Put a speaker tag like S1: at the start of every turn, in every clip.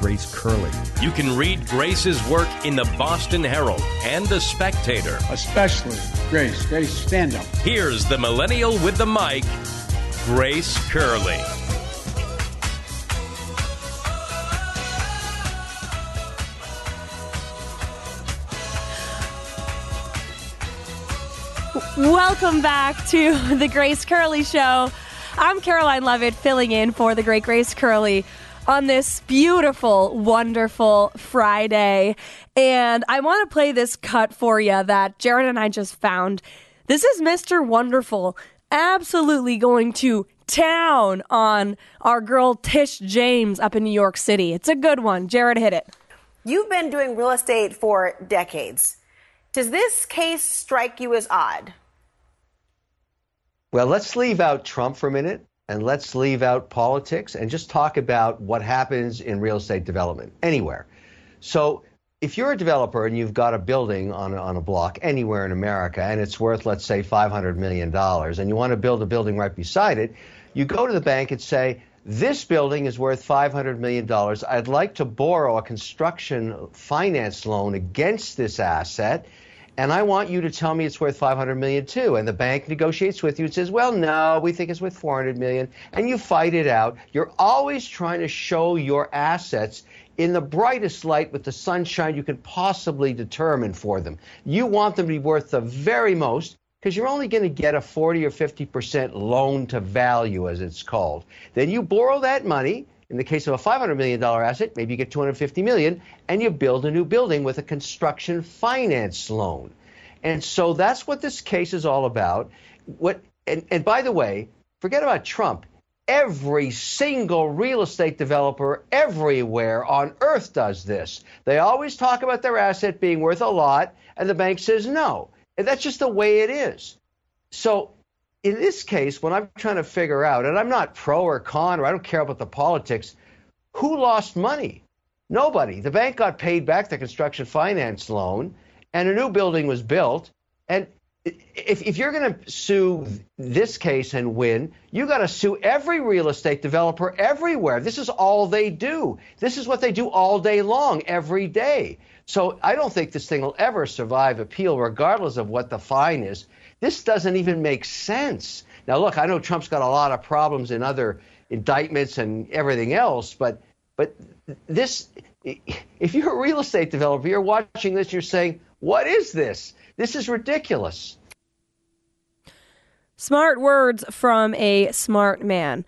S1: Grace Curley.
S2: You can read Grace's work in the Boston Herald and the Spectator.
S3: Especially Grace. Grace, stand up.
S2: Here's the millennial with the mic, Grace Curley.
S4: Welcome back to the Grace Curley Show. I'm Karoline Leavitt, filling in for the great Grace Curley on this beautiful, wonderful Friday. And I want to play this cut for you that Jared and I just found. This is Mr. Wonderful absolutely going to town on our girl Tish James up in New York City. It's a good one. Jared hit it.
S5: You've been doing real estate for decades. Does this case strike you as odd?
S6: Well, let's leave out Trump for a minute and let's leave out politics and just talk about what happens in real estate development anywhere. So, if you're a developer and you've got a building on on a block anywhere in America and it's worth, let's say, $500 million, and you want to build a building right beside it, you go to the bank and say, this building is worth $500 million. I'd like to borrow a construction finance loan against this asset and I want you to tell me it's worth 500 million too. And the bank negotiates with you and says, well, no, we think it's worth 400 million. And you fight it out. You're always trying to show your assets in the brightest light with the sunshine you can possibly determine for them. You want them to be worth the very most because you're only going to get a 40 or 50% loan to value, as it's called. Then you borrow that money. In the case of a $500 million asset, maybe you get 250 million and you build a new building with a construction finance loan. And so that's what this case is all about. What and, and by the way, forget about Trump. Every single real estate developer everywhere on earth does this. They always talk about their asset being worth a lot, and the bank says no. And that's just the way it is. So in this case, when I'm trying to figure out, and I'm not pro or con, or I don't care about the politics, who lost money? Nobody. The bank got paid back the construction finance loan, and a new building was built. And if, if you're going to sue this case and win, you got to sue every real estate developer everywhere. This is all they do. This is what they do all day long, every day. So I don't think this thing will ever survive appeal, regardless of what the fine is. This doesn't even make sense. Now, look, I know Trump's got a lot of problems in other indictments and everything else, but but this, if you're a real estate developer, you're watching this, you're saying, "What is this? This is ridiculous."
S4: Smart words from a smart man.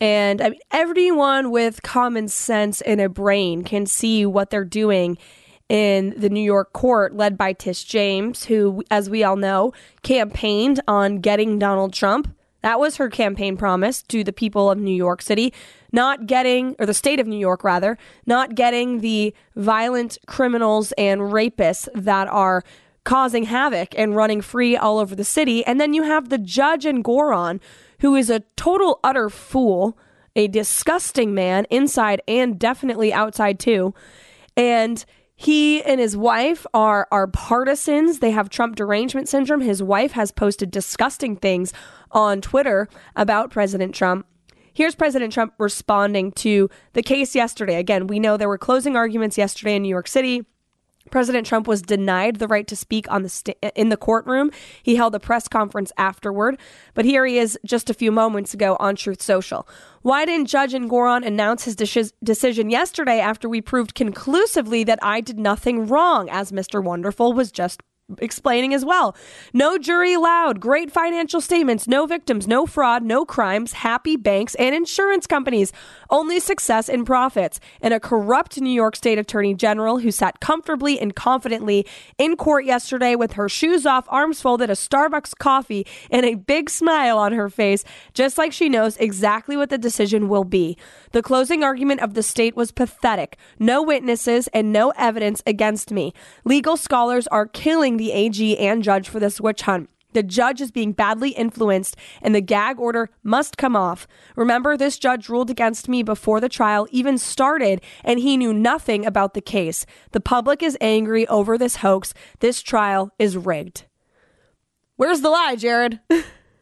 S4: And I mean, everyone with common sense and a brain can see what they're doing in the New York court led by Tish James, who, as we all know, campaigned on getting Donald Trump. That was her campaign promise to the people of New York City, not getting, or the state of New York rather, not getting the violent criminals and rapists that are causing havoc and running free all over the city. And then you have the judge Engoron, who is a total utter fool, a disgusting man inside and definitely outside too. And he and his wife are are partisans. They have Trump derangement syndrome. His wife has posted disgusting things on Twitter about President Trump. Here's President Trump responding to the case yesterday. Again, we know there were closing arguments yesterday in New York City. President Trump was denied the right to speak on the in the courtroom. He held a press conference afterward, but here he is just a few moments ago on Truth Social. Why didn't Judge Engoron announce his de- decision yesterday after we proved conclusively that I did nothing wrong, as Mr. Wonderful was just explaining as well. No jury allowed, great financial statements, no victims, no fraud, no crimes, happy banks and insurance companies, only success and profits, and a corrupt New York State Attorney General who sat comfortably and confidently in court yesterday with her shoes off, arms folded, a Starbucks coffee, and a big smile on her face, just like she knows exactly what the decision will be. The closing argument of the state was pathetic. No witnesses and no evidence against me. Legal scholars are killing the AG and judge for this witch hunt. The judge is being badly influenced and the gag order must come off. Remember, this judge ruled against me before the trial even started and he knew nothing about the case. The public is angry over this hoax. This trial is rigged. Where's the lie, Jared?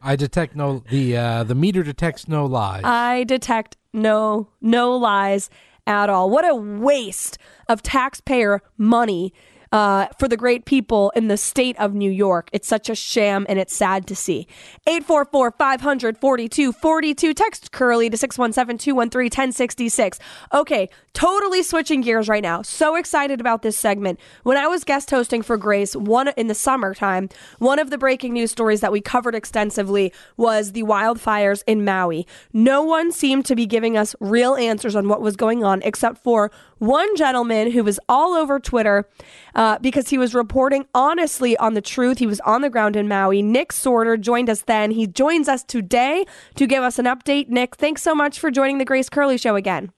S7: I detect no the uh, the meter detects no lies.
S4: I detect no no lies at all. What a waste of taxpayer money uh, for the great people in the state of New York. It's such a sham and it's sad to see. 844 542 42. Text Curley to 617 213 1066. Okay, totally switching gears right now. So excited about this segment. When I was guest hosting for Grace one in the summertime, one of the breaking news stories that we covered extensively was the wildfires in Maui. No one seemed to be giving us real answers on what was going on except for one gentleman who was all over Twitter uh, because he was reporting honestly on the truth. He was on the ground in Maui. Nick Sotor joined us then. He joins us today to give us an update. Nick, thanks so much for joining the Grace Curley Show again.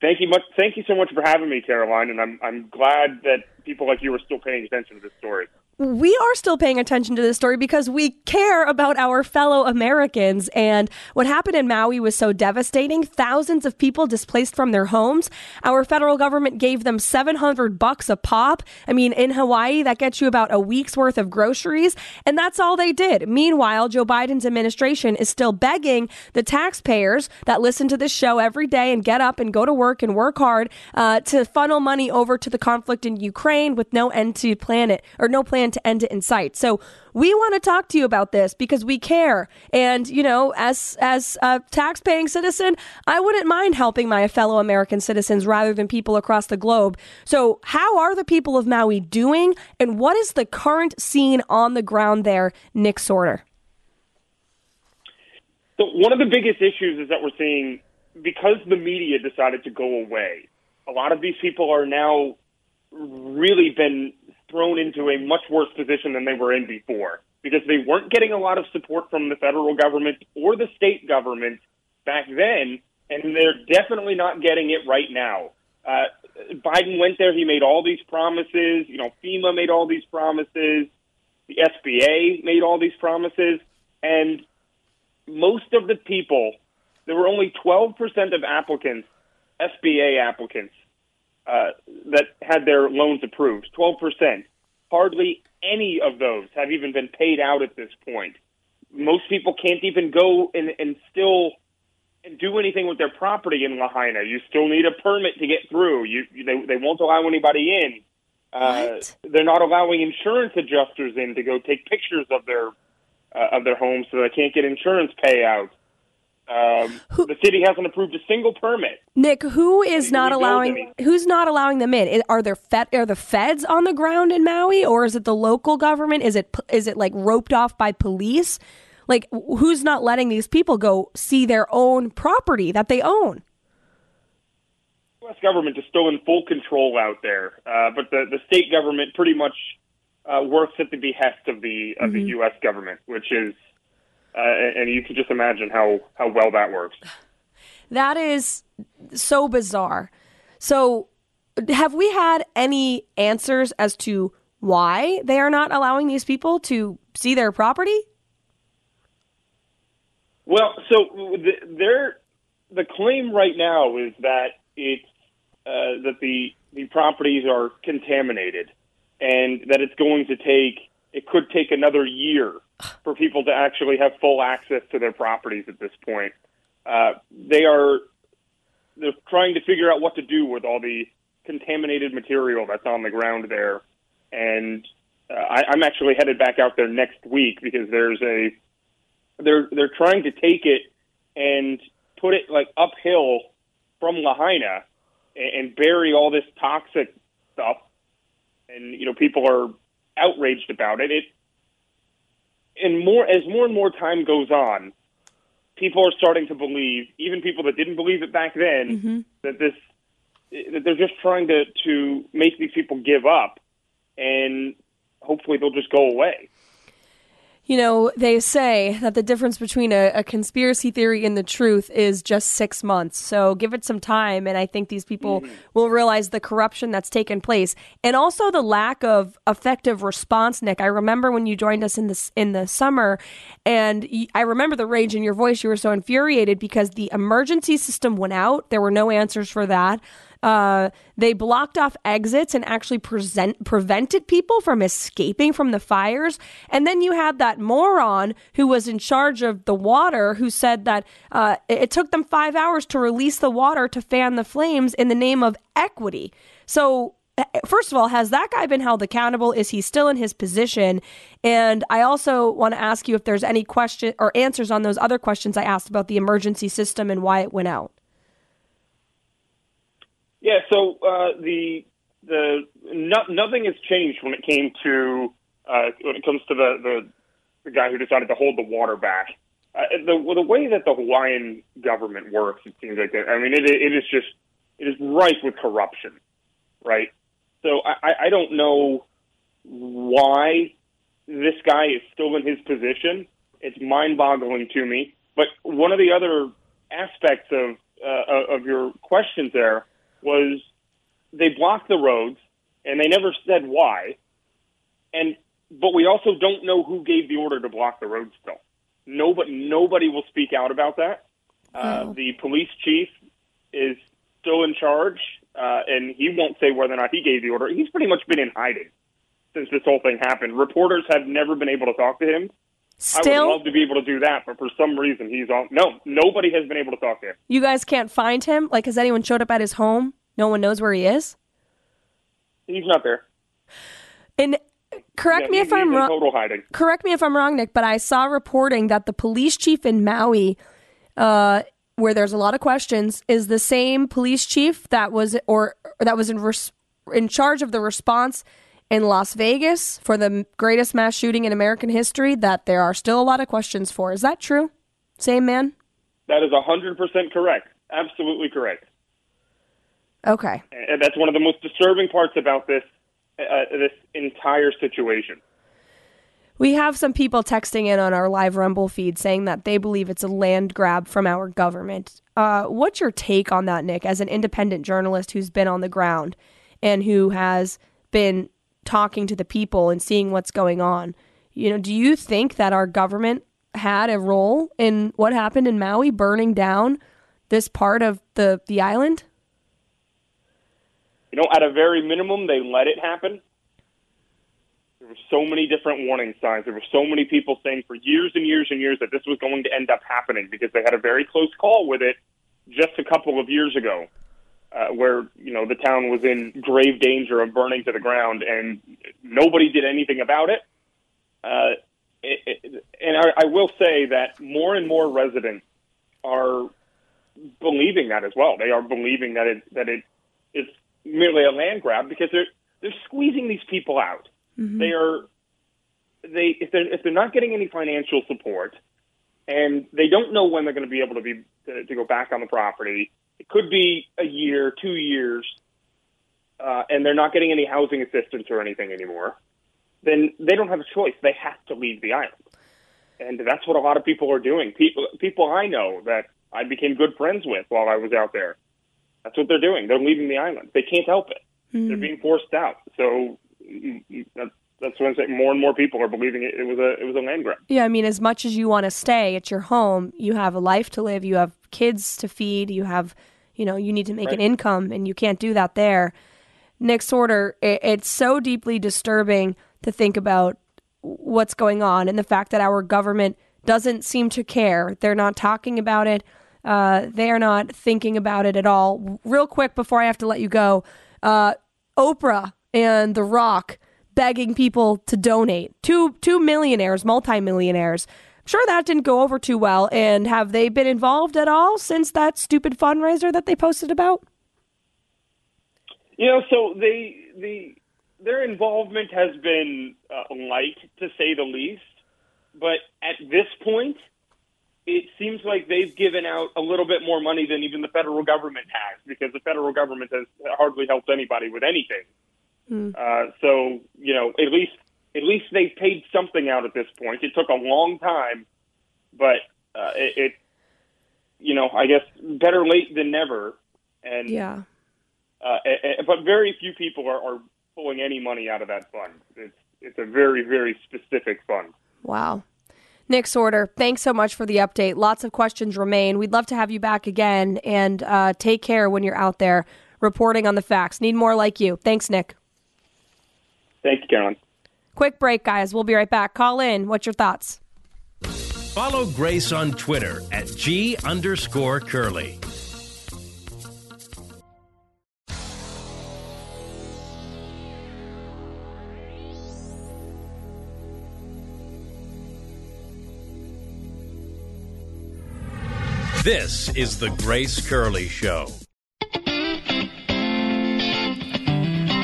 S8: Thank you much. Thank you so much for having me, Karoline. And I'm I'm glad that people like you are still paying attention to this story
S4: we are still paying attention to this story because we care about our fellow Americans. And what happened in Maui was so devastating. Thousands of people displaced from their homes. Our federal government gave them 700 bucks a pop. I mean, in Hawaii, that gets you about a week's worth of groceries. And that's all they did. Meanwhile, Joe Biden's administration is still begging the taxpayers that listen to this show every day and get up and go to work and work hard uh, to funnel money over to the conflict in Ukraine with no end to plan it or no plan to end it in sight. So we want to talk to you about this because we care. And, you know, as, as a tax-paying citizen, I wouldn't mind helping my fellow American citizens rather than people across the globe. So how are the people of Maui doing? And what is the current scene on the ground there, Nick Sotor?
S8: So one of the biggest issues is that we're seeing because the media decided to go away. A lot of these people are now really been thrown into a much worse position than they were in before because they weren't getting a lot of support from the federal government or the state government back then, and they're definitely not getting it right now. Uh, Biden went there, he made all these promises. You know, FEMA made all these promises. The SBA made all these promises. And most of the people, there were only 12% of applicants, SBA applicants, uh, that had their loans approved, 12%. Hardly any of those have even been paid out at this point. Most people can't even go and, and still and do anything with their property in Lahaina. You still need a permit to get through. You, they, they won't allow anybody in. Uh, they're not allowing insurance adjusters in to go take pictures of their uh, of their homes, so they can't get insurance payouts. Um, who, the city hasn't approved a single permit.
S4: Nick, who is not allowing? Who's not allowing them in? Are there fed, are the feds on the ground in Maui, or is it the local government? Is it is it like roped off by police? Like, who's not letting these people go see their own property that they own?
S8: The U.S. government is still in full control out there, uh, but the the state government pretty much uh, works at the behest of the of mm-hmm. the U.S. government, which is uh, and you can just imagine how how well that works.
S4: That is so bizarre. So, have we had any answers as to why they are not allowing these people to see their property?
S8: Well, so the, the claim right now is that it's uh, that the the properties are contaminated, and that it's going to take it could take another year for people to actually have full access to their properties at this point. Uh, they are they're trying to figure out what to do with all the contaminated material that's on the ground there, and uh, I, I'm actually headed back out there next week because there's a they're they're trying to take it and put it like uphill from Lahaina and, and bury all this toxic stuff, and you know people are outraged about it. It and more as more and more time goes on, people are starting to believe, even people that didn't believe it back then, mm-hmm. that this that they're just trying to to make these people give up, and hopefully they'll just go away.
S4: You know, they say that the difference between a, a, conspiracy theory and the truth is just six months. So give it some time, and I think these people mm-hmm. will realize the corruption that's taken place, and also the lack of effective response. Nick, I remember when you joined us in the in the summer, and I remember the rage in your voice. You were so infuriated because the emergency system went out. There were no answers for that. Uh, they blocked off exits and actually present, prevented people from escaping from the fires. And then you had that moron who was in charge of the water who said that uh, it took them five hours to release the water to fan the flames in the name of equity. So eh, first of all, has that guy been held accountable? Is he still in his position? And I also want to ask you if there's any question or answers on those other questions I asked about the emergency system and why it went out.
S8: Yeah, so uh, the the no, nothing has changed when it came to uh, when it comes to the, the the guy who decided to hold the water back. Uh, the the way that the Hawaiian government works, it seems like that. I mean, it it is just it is rife with corruption, right? So I, I don't know why this guy is still in his position. It's mind-boggling to me. But one of the other aspects of uh, of your questions there was they blocked the roads and they never said why. And but we also don't know who gave the order to block the roads still. Nobody nobody will speak out about that. Uh, oh. The police chief is still in charge, uh, and he won't say whether or not he gave the order. He's pretty much been in hiding since this whole thing happened. Reporters have never been able to talk to him.
S4: Still,
S8: I would love to be able to do that, but for some reason he's on. No, nobody has been able to talk to him.
S4: You guys can't find him. Like, has anyone showed up at his home? No one knows where he is.
S8: He's not there.
S4: And correct
S8: yeah,
S4: me if I'm wrong.
S8: Total hiding.
S4: Correct me if I'm wrong, Nick. But I saw reporting that the police chief in Maui, uh, where there's a lot of questions, is the same police chief that was or, or that was in res- in charge of the response in Las Vegas for the greatest mass shooting in American history that there are still a lot of questions for. Is that true? Same man?
S8: That is 100% correct. Absolutely correct.
S4: Okay.
S8: And that's one of the most disturbing parts about this uh, this entire situation.
S4: We have some people texting in on our live Rumble feed saying that they believe it's a land grab from our government. Uh, what's your take on that, Nick, as an independent journalist who's been on the ground and who has been talking to the people and seeing what's going on. You know, do you think that our government had a role in what happened in Maui, burning down this part of the the island?
S8: You know, at a very minimum, they let it happen. There were so many different warning signs. There were so many people saying for years and years and years that this was going to end up happening because they had a very close call with it just a couple of years ago uh, where you know the town was in grave danger of burning to the ground, and nobody did anything about it. Uh, it, it and I, I will say that more and more residents are believing that as well. They are believing that it that it is merely a land grab because they're they're squeezing these people out. Mm-hmm. They are they if they're if they're not getting any financial support and they don't know when they're going to be able to be to, to go back on the property it could be a year, two years, uh, and they're not getting any housing assistance or anything anymore, then they don't have a choice. They have to leave the island. And that's what a lot of people are doing. People, people I know that I became good friends with while I was out there. That's what they're doing. They're leaving the island. They can't help it. Mm. They're being forced out. So that's that's what I'm saying. More and more people are believing it, it was a it was a land grab.
S4: Yeah, I mean, as much as you want to stay at your home, you have a life to live. You have kids to feed. You have you know, you need to make right. an income and you can't do that there. next order it, it's so deeply disturbing to think about what's going on and the fact that our government doesn't seem to care. They're not talking about it. Uh, they are not thinking about it at all. Real quick before I have to let you go, uh, Oprah and The Rock begging people to donate. Two two millionaires, multimillionaires, sure that didn't go over too well. And have they been involved at all since that stupid fundraiser that they posted about?
S8: You know, so they the their involvement has been uh, light to say the least. But at this point, it seems like they've given out a little bit more money than even the federal government has, because the federal government has hardly helped anybody with anything. Mm. Uh, so you know, at least at least they paid something out at this point. It took a long time, but uh, it, it, you know, I guess better late than never. And
S4: Yeah.
S8: uh, a- but very few people are, are pulling any money out of that fund. It's it's a very very specific fund.
S4: Wow. Nick Sotor, thanks so much for the update. Lots of questions remain. We'd love to have you back again and uh, take care when you're out there reporting on the facts. Need more like you. Thanks, Nick.
S8: Thank you, Karoline.
S4: Quick break, guys. We'll be right back. Call in. What's your thoughts?
S2: Follow Grace on Twitter at G underscore Curley. This is the Grace Curley Show.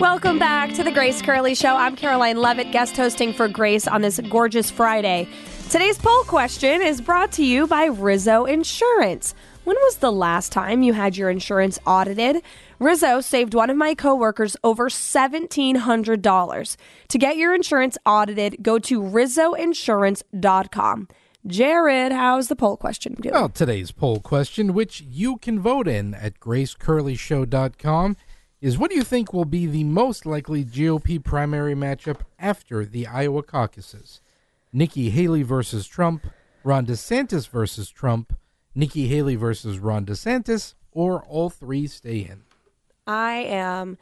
S4: Welcome back to the Grace Curley Show. I'm Karoline Leavitt, guest hosting for Grace on this gorgeous Friday. Today's poll question is brought to you by Rizzo Insurance. When was the last time you had your insurance audited? Rizzo saved one of my coworkers over $1,700. To get your insurance audited, go to rizzoinsurance.com. Jared, how's the poll question doing?
S7: Well, today's poll question, which you can vote in at gracecurleyshow.com, is what do you think will be the most likely GOP primary matchup after the Iowa caucuses? Nikki Haley versus Trump, Ron DeSantis versus Trump, Nikki Haley versus Ron DeSantis, or all three stay in?
S4: I am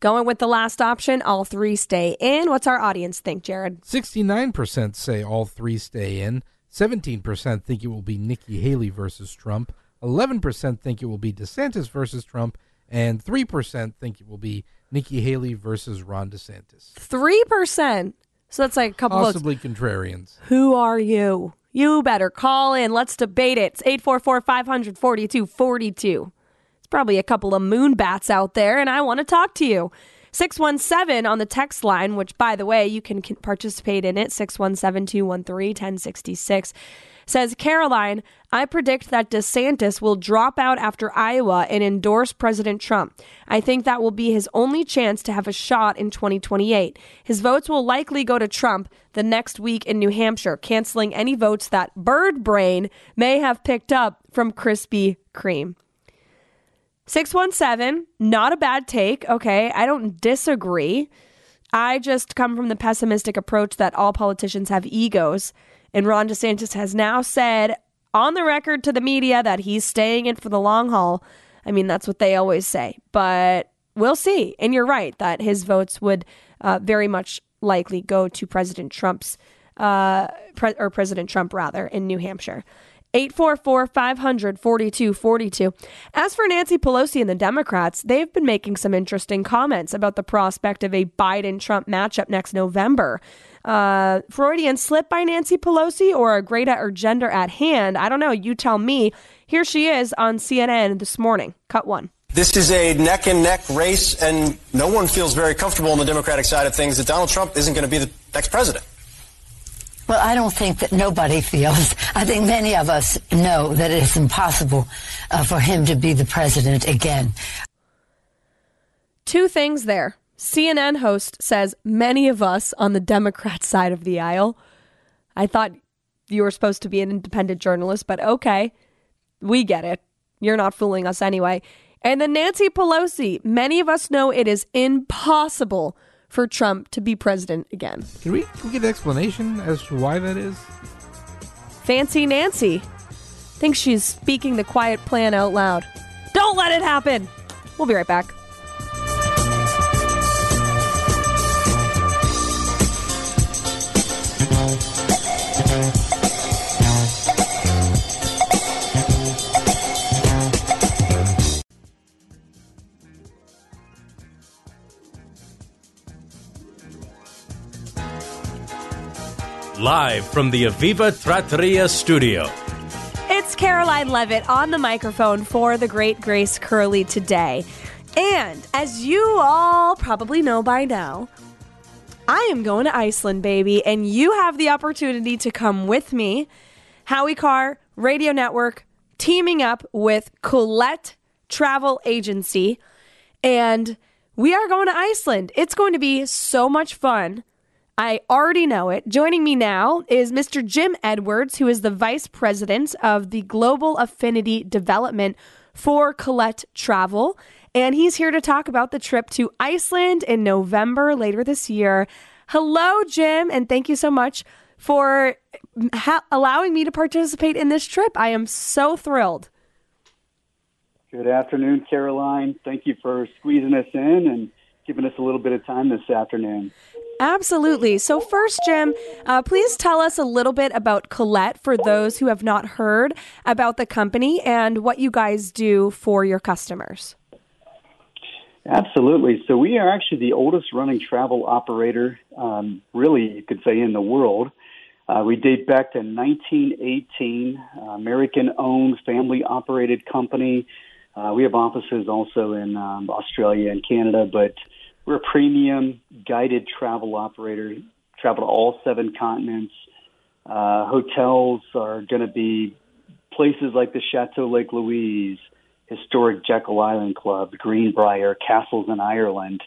S4: going with the last option. All three stay in. What's our audience think, Jared?
S7: 69% say all three stay in. 17% think it will be Nikki Haley versus Trump. 11% think it will be DeSantis versus Trump. And 3% think it will be Nikki Haley versus Ron DeSantis.
S4: 3%. So that's like a couple votes.
S7: Possibly contrarians.
S4: Who are you? You better call in. Let's debate it. It's 844 500 4242. It's probably a couple of moon bats out there, and I want to talk to you. 617 on the text line, which, by the way, you can can participate in it. 617 213 1066 says Karoline, I predict that DeSantis will drop out after Iowa and endorse President Trump. I think that will be his only chance to have a shot in 2028. His votes will likely go to Trump the next week in New Hampshire, canceling any votes that Bird Brain may have picked up from Krispy Kreme. 617, not a bad take. Okay, I don't disagree. I just come from the pessimistic approach that all politicians have egos. And Ron DeSantis has now said on the record to the media that he's staying in for the long haul. I mean, that's what they always say. But we'll see. And you're right that his votes would uh, very much likely go to President Trump's, uh, pre- or President Trump rather, in New Hampshire. 844 500 4242. As for Nancy Pelosi and the Democrats, they've been making some interesting comments about the prospect of a Biden Trump matchup next November. Uh, Freudian slip by Nancy Pelosi or a greater gender at hand? I don't know. You tell me. Here she is on CNN this morning. Cut one.
S9: This is a neck and neck race, and no one feels very comfortable on the Democratic side of things that Donald Trump isn't going to be the next president.
S10: Well, I don't think that nobody feels. I think many of us know that it is impossible uh, for him to be the president again.
S4: Two things there. CNN host says many of us on the Democrat side of the aisle. I thought you were supposed to be an independent journalist, but okay, we get it. You're not fooling us anyway. And then Nancy Pelosi, many of us know it is impossible for Trump to be president again.
S7: Can we, can we get an explanation as to why that is?
S4: Fancy Nancy thinks she's speaking the quiet plan out loud. Don't let it happen. We'll be right back.
S2: Live from the Aviva Trattoria studio.
S4: It's Karoline Leavitt on the microphone for the Great Grace Curley today. And as you all probably know by now, I am going to Iceland, baby, and you have the opportunity to come with me. Howie Carr, Radio Network, teaming up with Colette Travel Agency, and we are going to Iceland. It's going to be so much fun. I already know it. Joining me now is Mr. Jim Edwards, who is the Vice President of the Global Affinity Development for Colette Travel. And he's here to talk about the trip to Iceland in November later this year. Hello, Jim, and thank you so much for ha- allowing me to participate in this trip. I am so thrilled.
S11: Good afternoon, Karoline. Thank you for squeezing us in and giving us a little bit of time this afternoon.
S4: Absolutely. So, first, Jim, uh, please tell us a little bit about Colette for those who have not heard about the company and what you guys do for your customers.
S11: Absolutely. So, we are actually the oldest running travel operator, um, really, you could say, in the world. Uh, we date back to 1918, uh, American owned, family operated company. Uh, we have offices also in um, Australia and Canada, but we're a premium guided travel operator, travel to all seven continents. Uh, hotels are going to be places like the Chateau Lake Louise, historic Jekyll Island Club, Greenbrier, castles in Ireland.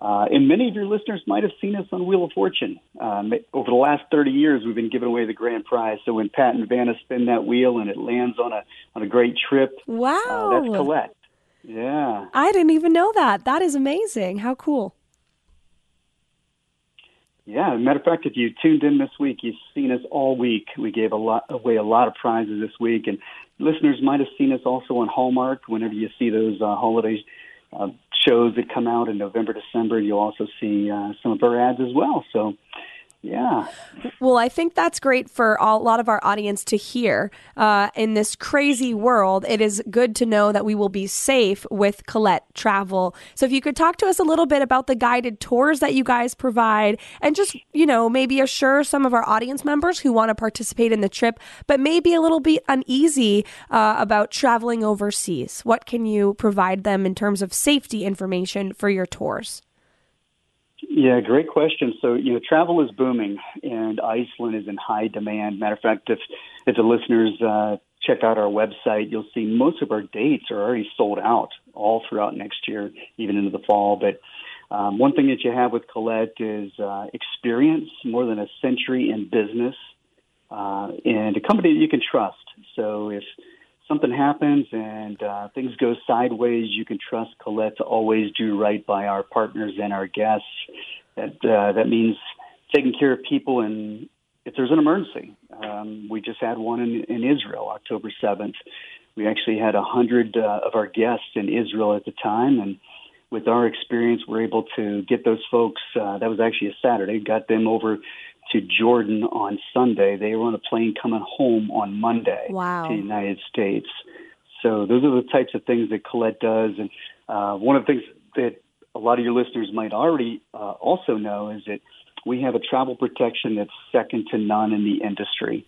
S11: Uh, and many of your listeners might have seen us on Wheel of Fortune. Um, over the last 30 years, we've been giving away the grand prize. So when Pat and Vanna spin that wheel and it lands on a on a great trip,
S4: wow,
S11: uh, that's Colette. Yeah,
S4: I didn't even know that. That is amazing. How cool.
S11: Yeah, matter of fact, if you tuned in this week, you've seen us all week. We gave a lot away a lot of prizes this week, and listeners might have seen us also on Hallmark. Whenever you see those uh, holidays uh, shows that come out in November, December. You'll also see uh, some of our ads as well. So yeah.
S4: Well, I think that's great for all, a lot of our audience to hear. Uh, in this crazy world, it is good to know that we will be safe with Colette Travel. So, if you could talk to us a little bit about the guided tours that you guys provide and just, you know, maybe assure some of our audience members who want to participate in the trip, but maybe a little bit uneasy uh, about traveling overseas. What can you provide them in terms of safety information for your tours?
S11: Yeah, great question. So, you know, travel is booming and Iceland is in high demand. Matter of fact, if, if the listeners uh, check out our website, you'll see most of our dates are already sold out all throughout next year, even into the fall. But um, one thing that you have with Colette is uh, experience, more than a century in business, uh, and a company that you can trust. So if something happens and uh, things go sideways, you can trust Colette to always do right by our partners and our guests. That uh, that means taking care of people and if there's an emergency. Um, we just had one in, in Israel, October 7th. We actually had a hundred uh, of our guests in Israel at the time, and with our experience, we're able to get those folks. Uh, that was actually a Saturday. Got them over to Jordan on Sunday. They were on a plane coming home on Monday
S4: wow.
S11: to the United States. So those are the types of things that Colette does. And uh, one of the things that a lot of your listeners might already uh, also know is that we have a travel protection that's second to none in the industry.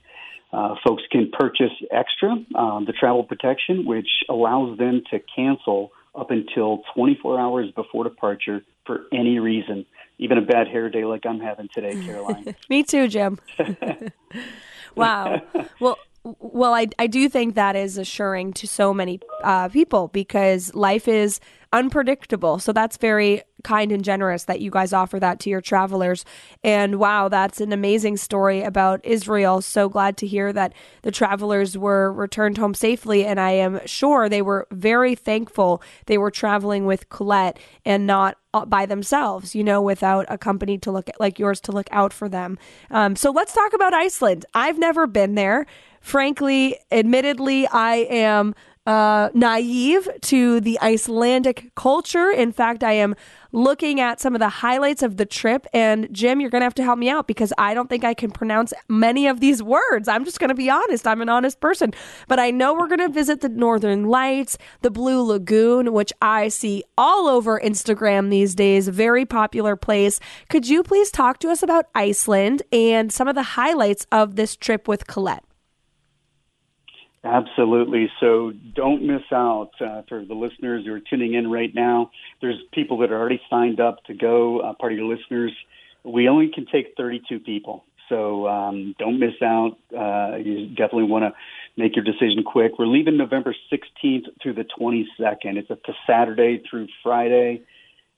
S11: Uh, folks can purchase extra, um, the travel protection, which allows them to cancel up until 24 hours before departure for any reason even a bad hair day like I'm having today, Karoline.
S4: Me too, Jim. wow. Well, well, I, I do think that is assuring to so many uh, people because life is unpredictable. So that's very kind and generous that you guys offer that to your travelers. And wow, that's an amazing story about Israel. So glad to hear that the travelers were returned home safely. And I am sure they were very thankful they were traveling with Colette and not by themselves, you know, without a company to look at, like yours to look out for them. Um, so let's talk about Iceland. I've never been there. Frankly, admittedly, I am uh, naive to the Icelandic culture. In fact, I am looking at some of the highlights of the trip. And Jim, you're going to have to help me out because I don't think I can pronounce many of these words. I'm just going to be honest. I'm an honest person. But I know we're going to visit the Northern Lights, the Blue Lagoon, which I see all over Instagram these days. Very popular place. Could you please talk to us about Iceland and some of the highlights of this trip with Colette?
S11: Absolutely. So don't miss out uh, for the listeners who are tuning in right now. There's people that are already signed up to go, uh, part of your listeners. We only can take 32 people. So um, don't miss out. Uh, you definitely want to make your decision quick. We're leaving November 16th through the 22nd. It's a Saturday through Friday.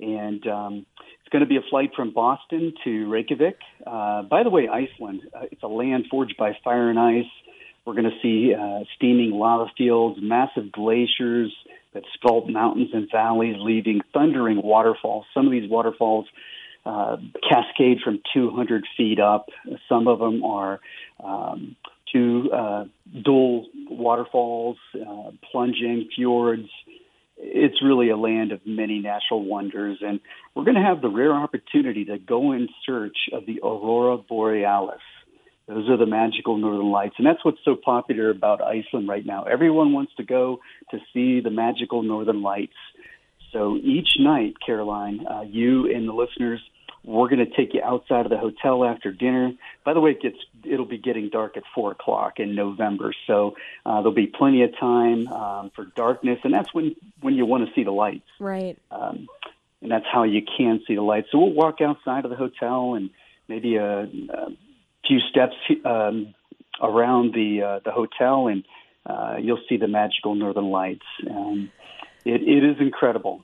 S11: And um, It's going to be a flight from Boston to Reykjavik. Uh, by the way, Iceland, uh, it's a land forged by fire and ice. We're going to see uh, steaming lava fields, massive glaciers that sculpt mountains and valleys, leaving thundering waterfalls. Some of these waterfalls uh, cascade from 200 feet up. Some of them are um, two uh, dual waterfalls, uh, plunging fjords. It's really a land of many natural wonders, and we're going to have the rare opportunity to go in search of the aurora borealis. Those are the magical northern lights, and that's what's so popular about Iceland right now. Everyone wants to go to see the magical northern lights. So each night, Karoline, uh, you and the listeners we're going to take you outside of the hotel after dinner. By the way, it gets it'll be getting dark at four o'clock in November, so uh, there'll be plenty of time um, for darkness, and that's when when you want to see the lights.
S4: Right.
S11: Um, and that's how you can see the lights. So we'll walk outside of the hotel and maybe a, a few steps um, around the uh, the hotel, and uh, you'll see the magical northern lights. Um, it, it is incredible.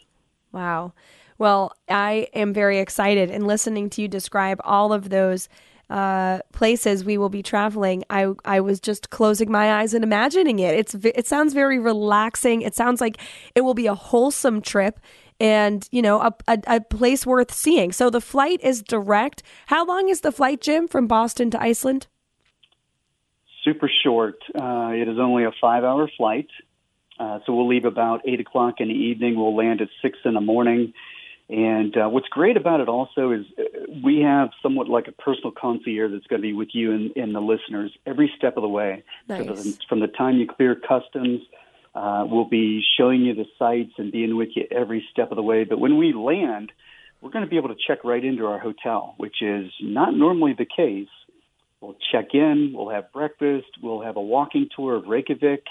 S4: Wow. Well, I am very excited and listening to you describe all of those uh, places we will be traveling. I I was just closing my eyes and imagining it. It's it sounds very relaxing. It sounds like it will be a wholesome trip and you know a, a, a place worth seeing. So the flight is direct. How long is the flight, Jim, from Boston to Iceland?
S11: Super short. Uh, it is only a five-hour flight. Uh, so we'll leave about eight o'clock in the evening. We'll land at six in the morning and uh, what's great about it also is uh, we have somewhat like a personal concierge that's going to be with you and, and the listeners every step of the way.
S4: Nice.
S11: So the, from the time you clear customs, uh, we'll be showing you the sights and being with you every step of the way. But when we land, we're going to be able to check right into our hotel, which is not normally the case. We'll check in, we'll have breakfast, we'll have a walking tour of Reykjavik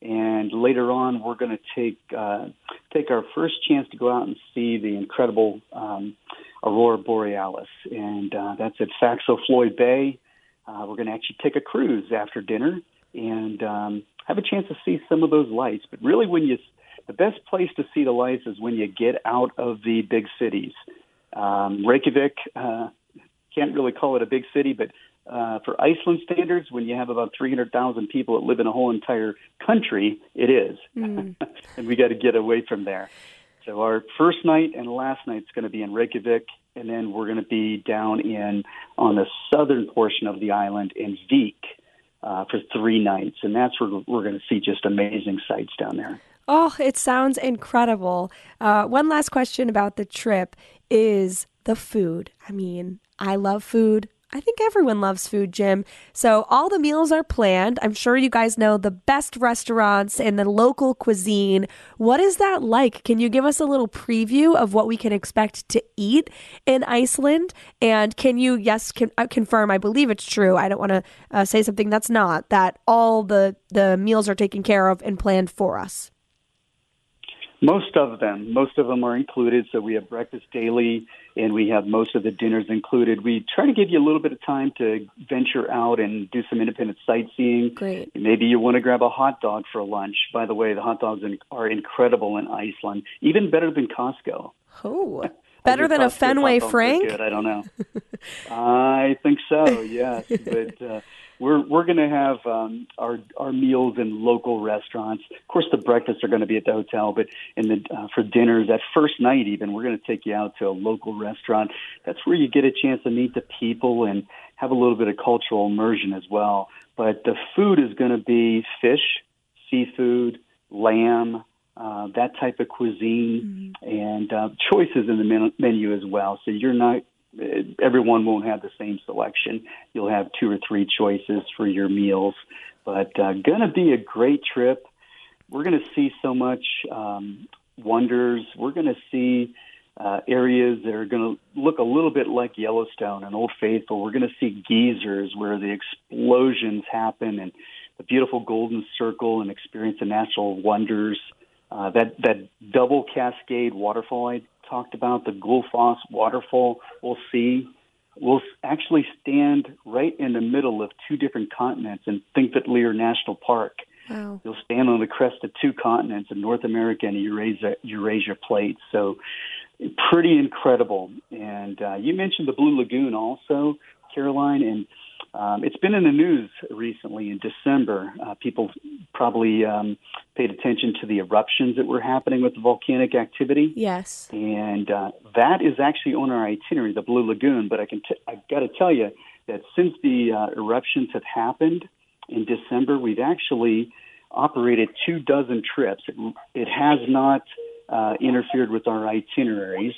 S11: and later on we're going to take uh, take our first chance to go out and see the incredible um, aurora borealis, and uh, that's at Faxaflói Bay. Uh, we're going to actually take a cruise after dinner and um, have a chance to see some of those lights. But really, when you the best place to see the lights is when you get out of the big cities. Um, Reykjavik uh, can't really call it a big city, but uh, for Iceland standards, when you have about 300,000 people that live in a whole entire country, it is. Mm. and we got to get away from there. So our first night and last night is going to be in Reykjavik, and then we're going to be down in on the southern portion of the island in Vik uh, for three nights, and that's where we're going to see just amazing sights down there.
S4: Oh, it sounds incredible. Uh, one last question about the trip is the food. I mean, I love food. I think everyone loves food, Jim. So all the meals are planned. I'm sure you guys know the best restaurants and the local cuisine. What is that like? Can you give us a little preview of what we can expect to eat in Iceland? And can you, yes, can, uh, confirm? I believe it's true. I don't want to uh, say something that's not. That all the the meals are taken care of and planned for us.
S11: Most of them, most of them are included. So we have breakfast daily, and we have most of the dinners included. We try to give you a little bit of time to venture out and do some independent sightseeing.
S4: Great.
S11: Maybe you want to grab a hot dog for lunch. By the way, the hot dogs are incredible in Iceland, even better than Costco.
S4: Oh. Better than a Fenway Frank?
S11: Good. I don't know. I think so. Yes, but uh, we're we're going to have um, our our meals in local restaurants. Of course, the breakfasts are going to be at the hotel, but in the uh, for dinners that first night, even we're going to take you out to a local restaurant. That's where you get a chance to meet the people and have a little bit of cultural immersion as well. But the food is going to be fish, seafood, lamb, uh, that type of cuisine, mm-hmm. and uh, choices in the menu as well. So you're not everyone won't have the same selection. You'll have two or three choices for your meals, but uh, going to be a great trip. We're going to see so much um, wonders. We're going to see uh, areas that are going to look a little bit like Yellowstone and Old Faithful. We're going to see geysers where the explosions happen and the beautiful golden circle and experience the natural wonders. Uh, that that double cascade waterfall talked about, the Gullfoss waterfall we'll see, will actually stand right in the middle of two different continents in Thingvellir National Park.
S4: Wow.
S11: You'll stand on the crest of two continents, in North America and Eurasia, Eurasia plate. So pretty incredible. And uh, you mentioned the Blue Lagoon also, Karoline, and um, it's been in the news recently in December. Uh, people probably um, paid attention to the eruptions that were happening with the volcanic activity.
S4: Yes.
S11: And uh, that is actually on our itinerary, the Blue Lagoon. But I can t- I've got to tell you that since the uh, eruptions have happened in December, we've actually operated two dozen trips. It, it has not uh, interfered with our itineraries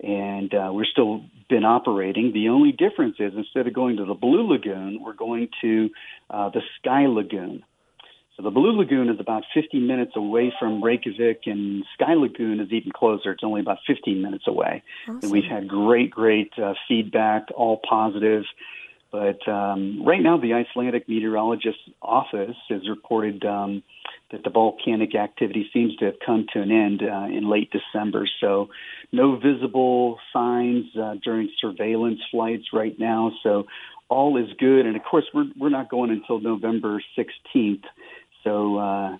S11: and uh, we're still been operating. The only difference is instead of going to the Blue Lagoon, we're going to uh, the Sky Lagoon. So the Blue Lagoon is about 50 minutes away from Reykjavik, and Sky Lagoon is even closer. It's only about 15 minutes away.
S4: Awesome.
S11: And we've had great, great uh, feedback, all positive. But um, right now, the Icelandic Meteorologist's Office has reported um, that the volcanic activity seems to have come to an end uh, in late December. So, no visible signs uh, during surveillance flights right now. So, all is good. And of course, we're we're not going until November 16th. So. Uh,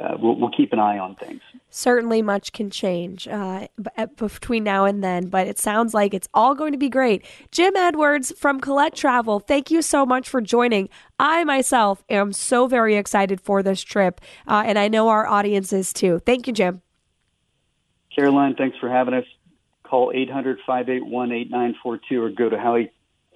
S11: uh, we'll, we'll keep an eye on things.
S4: Certainly, much can change uh, between now and then, but it sounds like it's all going to be great. Jim Edwards from Colette Travel, thank you so much for joining. I myself am so very excited for this trip, uh, and I know our audience is too. Thank you, Jim.
S11: Karoline, thanks for having us. Call 800 581 8942 or go to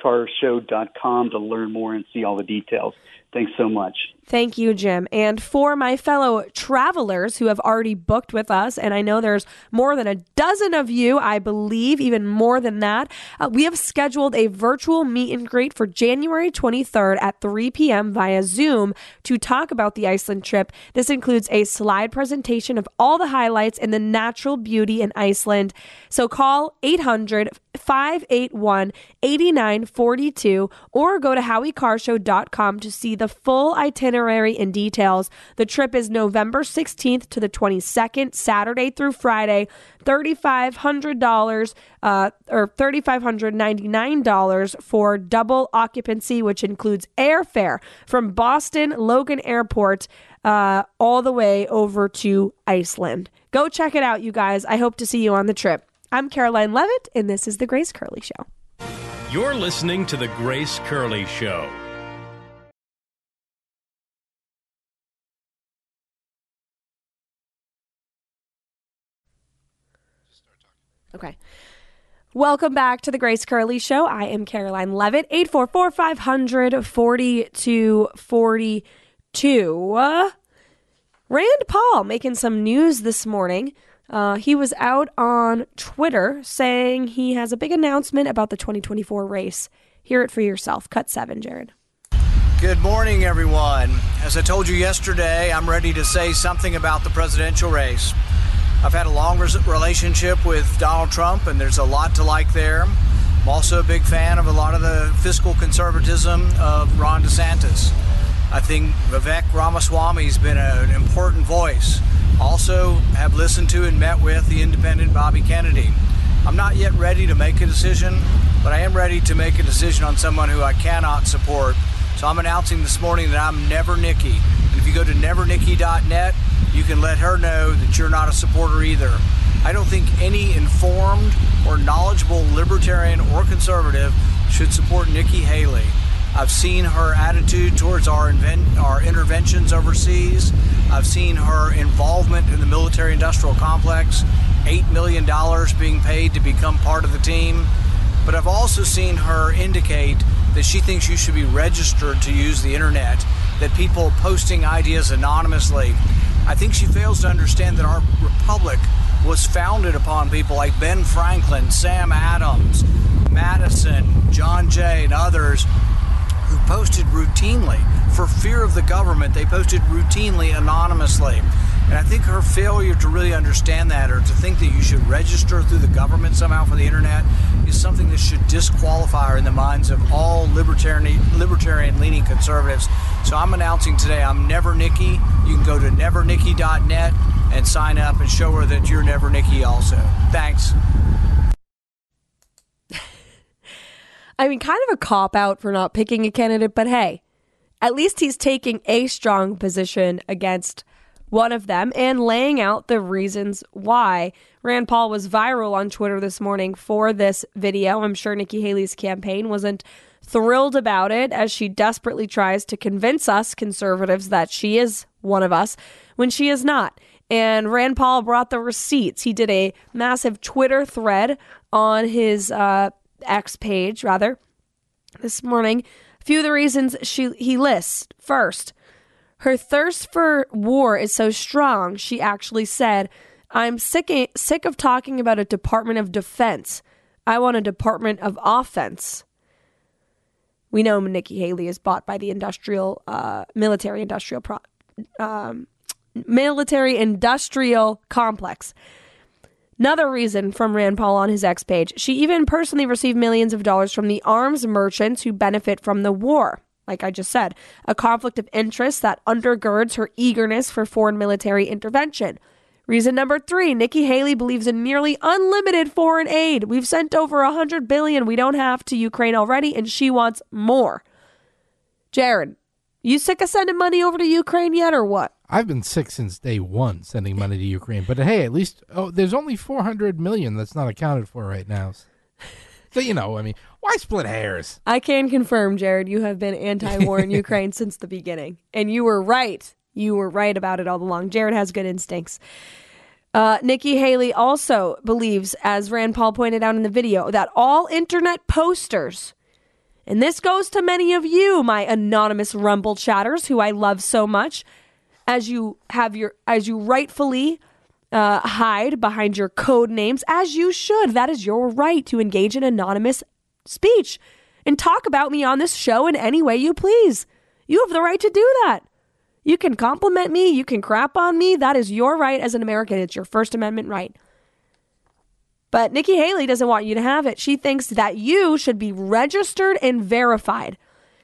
S11: howiecarrshow.com to learn more and see all the details. Thanks so much.
S4: Thank you, Jim. And for my fellow travelers who have already booked with us, and I know there's more than a dozen of you, I believe, even more than that, uh, we have scheduled a virtual meet and greet for January 23rd at 3 p.m. via Zoom to talk about the Iceland trip. This includes a slide presentation of all the highlights and the natural beauty in Iceland. So call 800 581 8942 or go to howiecarrshow.com to see the full itinerary and details. The trip is November 16th to the 22nd, Saturday through Friday. $3,500 uh, or $3,599 for double occupancy, which includes airfare from Boston Logan Airport uh, all the way over to Iceland. Go check it out, you guys. I hope to see you on the trip. I'm Karoline Leavitt, and this is The Grace Curley Show.
S2: You're listening to The Grace Curley Show.
S4: Okay. Welcome back to the Grace Curley Show. I am Karoline Leavitt, 844 500 4242. Uh, Rand Paul making some news this morning. Uh, he was out on Twitter saying he has a big announcement about the 2024 race. Hear it for yourself. Cut seven, Jared.
S12: Good morning, everyone. As I told you yesterday, I'm ready to say something about the presidential race. I've had a long relationship with Donald Trump, and there's a lot to like there. I'm also a big fan of a lot of the fiscal conservatism of Ron DeSantis. I think Vivek Ramaswamy's been an important voice. Also, have listened to and met with the independent Bobby Kennedy. I'm not yet ready to make a decision, but I am ready to make a decision on someone who I cannot support. So I'm announcing this morning that I'm Never Nikki. And if you go to nevernikki.net, you can let her know that you're not a supporter either. I don't think any informed or knowledgeable libertarian or conservative should support Nikki Haley. I've seen her attitude towards our our interventions overseas. I've seen her involvement in the military industrial complex, $8 million being paid to become part of the team. But I've also seen her indicate that she thinks you should be registered to use the internet, that people posting ideas anonymously. I think she fails to understand that our republic was founded upon people like Ben Franklin, Sam Adams, Madison, John Jay, and others who posted routinely for fear of the government. They posted routinely anonymously. And I think her failure to really understand that or to think that you should register through the government somehow for the internet is something that should disqualify her in the minds of all libertarian libertarian leaning conservatives. So I'm announcing today I'm Never Nikki. You can go to nevernikki.net and sign up and show her that you're Never Nikki also. Thanks.
S4: I mean, kind of a cop out for not picking a candidate, but hey, at least he's taking a strong position against one of them, and laying out the reasons why. Rand Paul was viral on Twitter this morning for this video. I'm sure Nikki Haley's campaign wasn't thrilled about it as she desperately tries to convince us conservatives that she is one of us when she is not. And Rand Paul brought the receipts. He did a massive Twitter thread on his uh, X page, rather, this morning. A few of the reasons she he lists. First, her thirst for war is so strong, she actually said, I'm sick, sick of talking about a Department of Defense. I want a Department of Offense. We know Nikki Haley is bought by the industrial, uh, military industrial, pro- um, military industrial complex. Another reason from Rand Paul on his X page, she even personally received millions of dollars from the arms merchants who benefit from the war. Like I just said, a conflict of interest that undergirds her eagerness for foreign military intervention. Reason number three, Nikki Haley believes in nearly unlimited foreign aid. We've sent over a hundred billion we don't have to Ukraine already, and she wants more. Jared, you sick of sending money over to Ukraine yet, or what?
S7: I've been sick since day one sending money to Ukraine, but hey, at least oh, there's only 400 million that's not accounted for right now. So you know, I mean, why split hairs?
S4: I can confirm, Jared, you have been anti-war in Ukraine since the beginning, and you were right. You were right about it all along. Jared has good instincts. Uh, Nikki Haley also believes, as Rand Paul pointed out in the video, that all internet posters, and this goes to many of you, my anonymous Rumble chatters, who I love so much, as you have your, as you rightfully uh, hide behind your code names, as you should. That is your right to engage in anonymous speech and talk about me on this show in any way you please. You have the right to do that. You can compliment me, you can crap on me. That is your right as an American. It's your First Amendment right. But Nikki Haley doesn't want you to have it. She thinks that you should be registered and verified.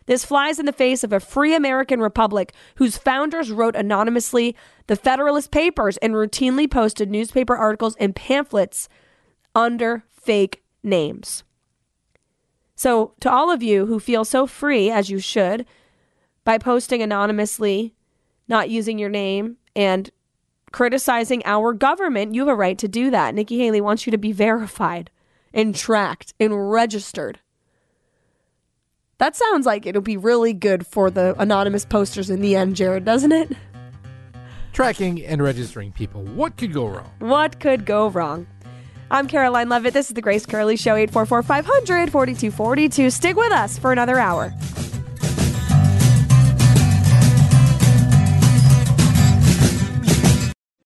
S4: This flies in the face of a free American republic whose founders wrote anonymously the Federalist Papers and routinely posted newspaper articles and pamphlets under fake names. So, to all of you who feel so free, as you should, by posting anonymously not using your name and criticizing our government, you have a right to do that. Nikki Haley wants you to be verified and tracked and registered. That sounds like it'll be really good for the anonymous posters in the end, Jared, doesn't it?
S7: Tracking and registering people. What could go wrong?
S4: What could go wrong? I'm Karoline Leavitt. This is the Grace Curley Show, 844 500 4242. Stick with us for another hour.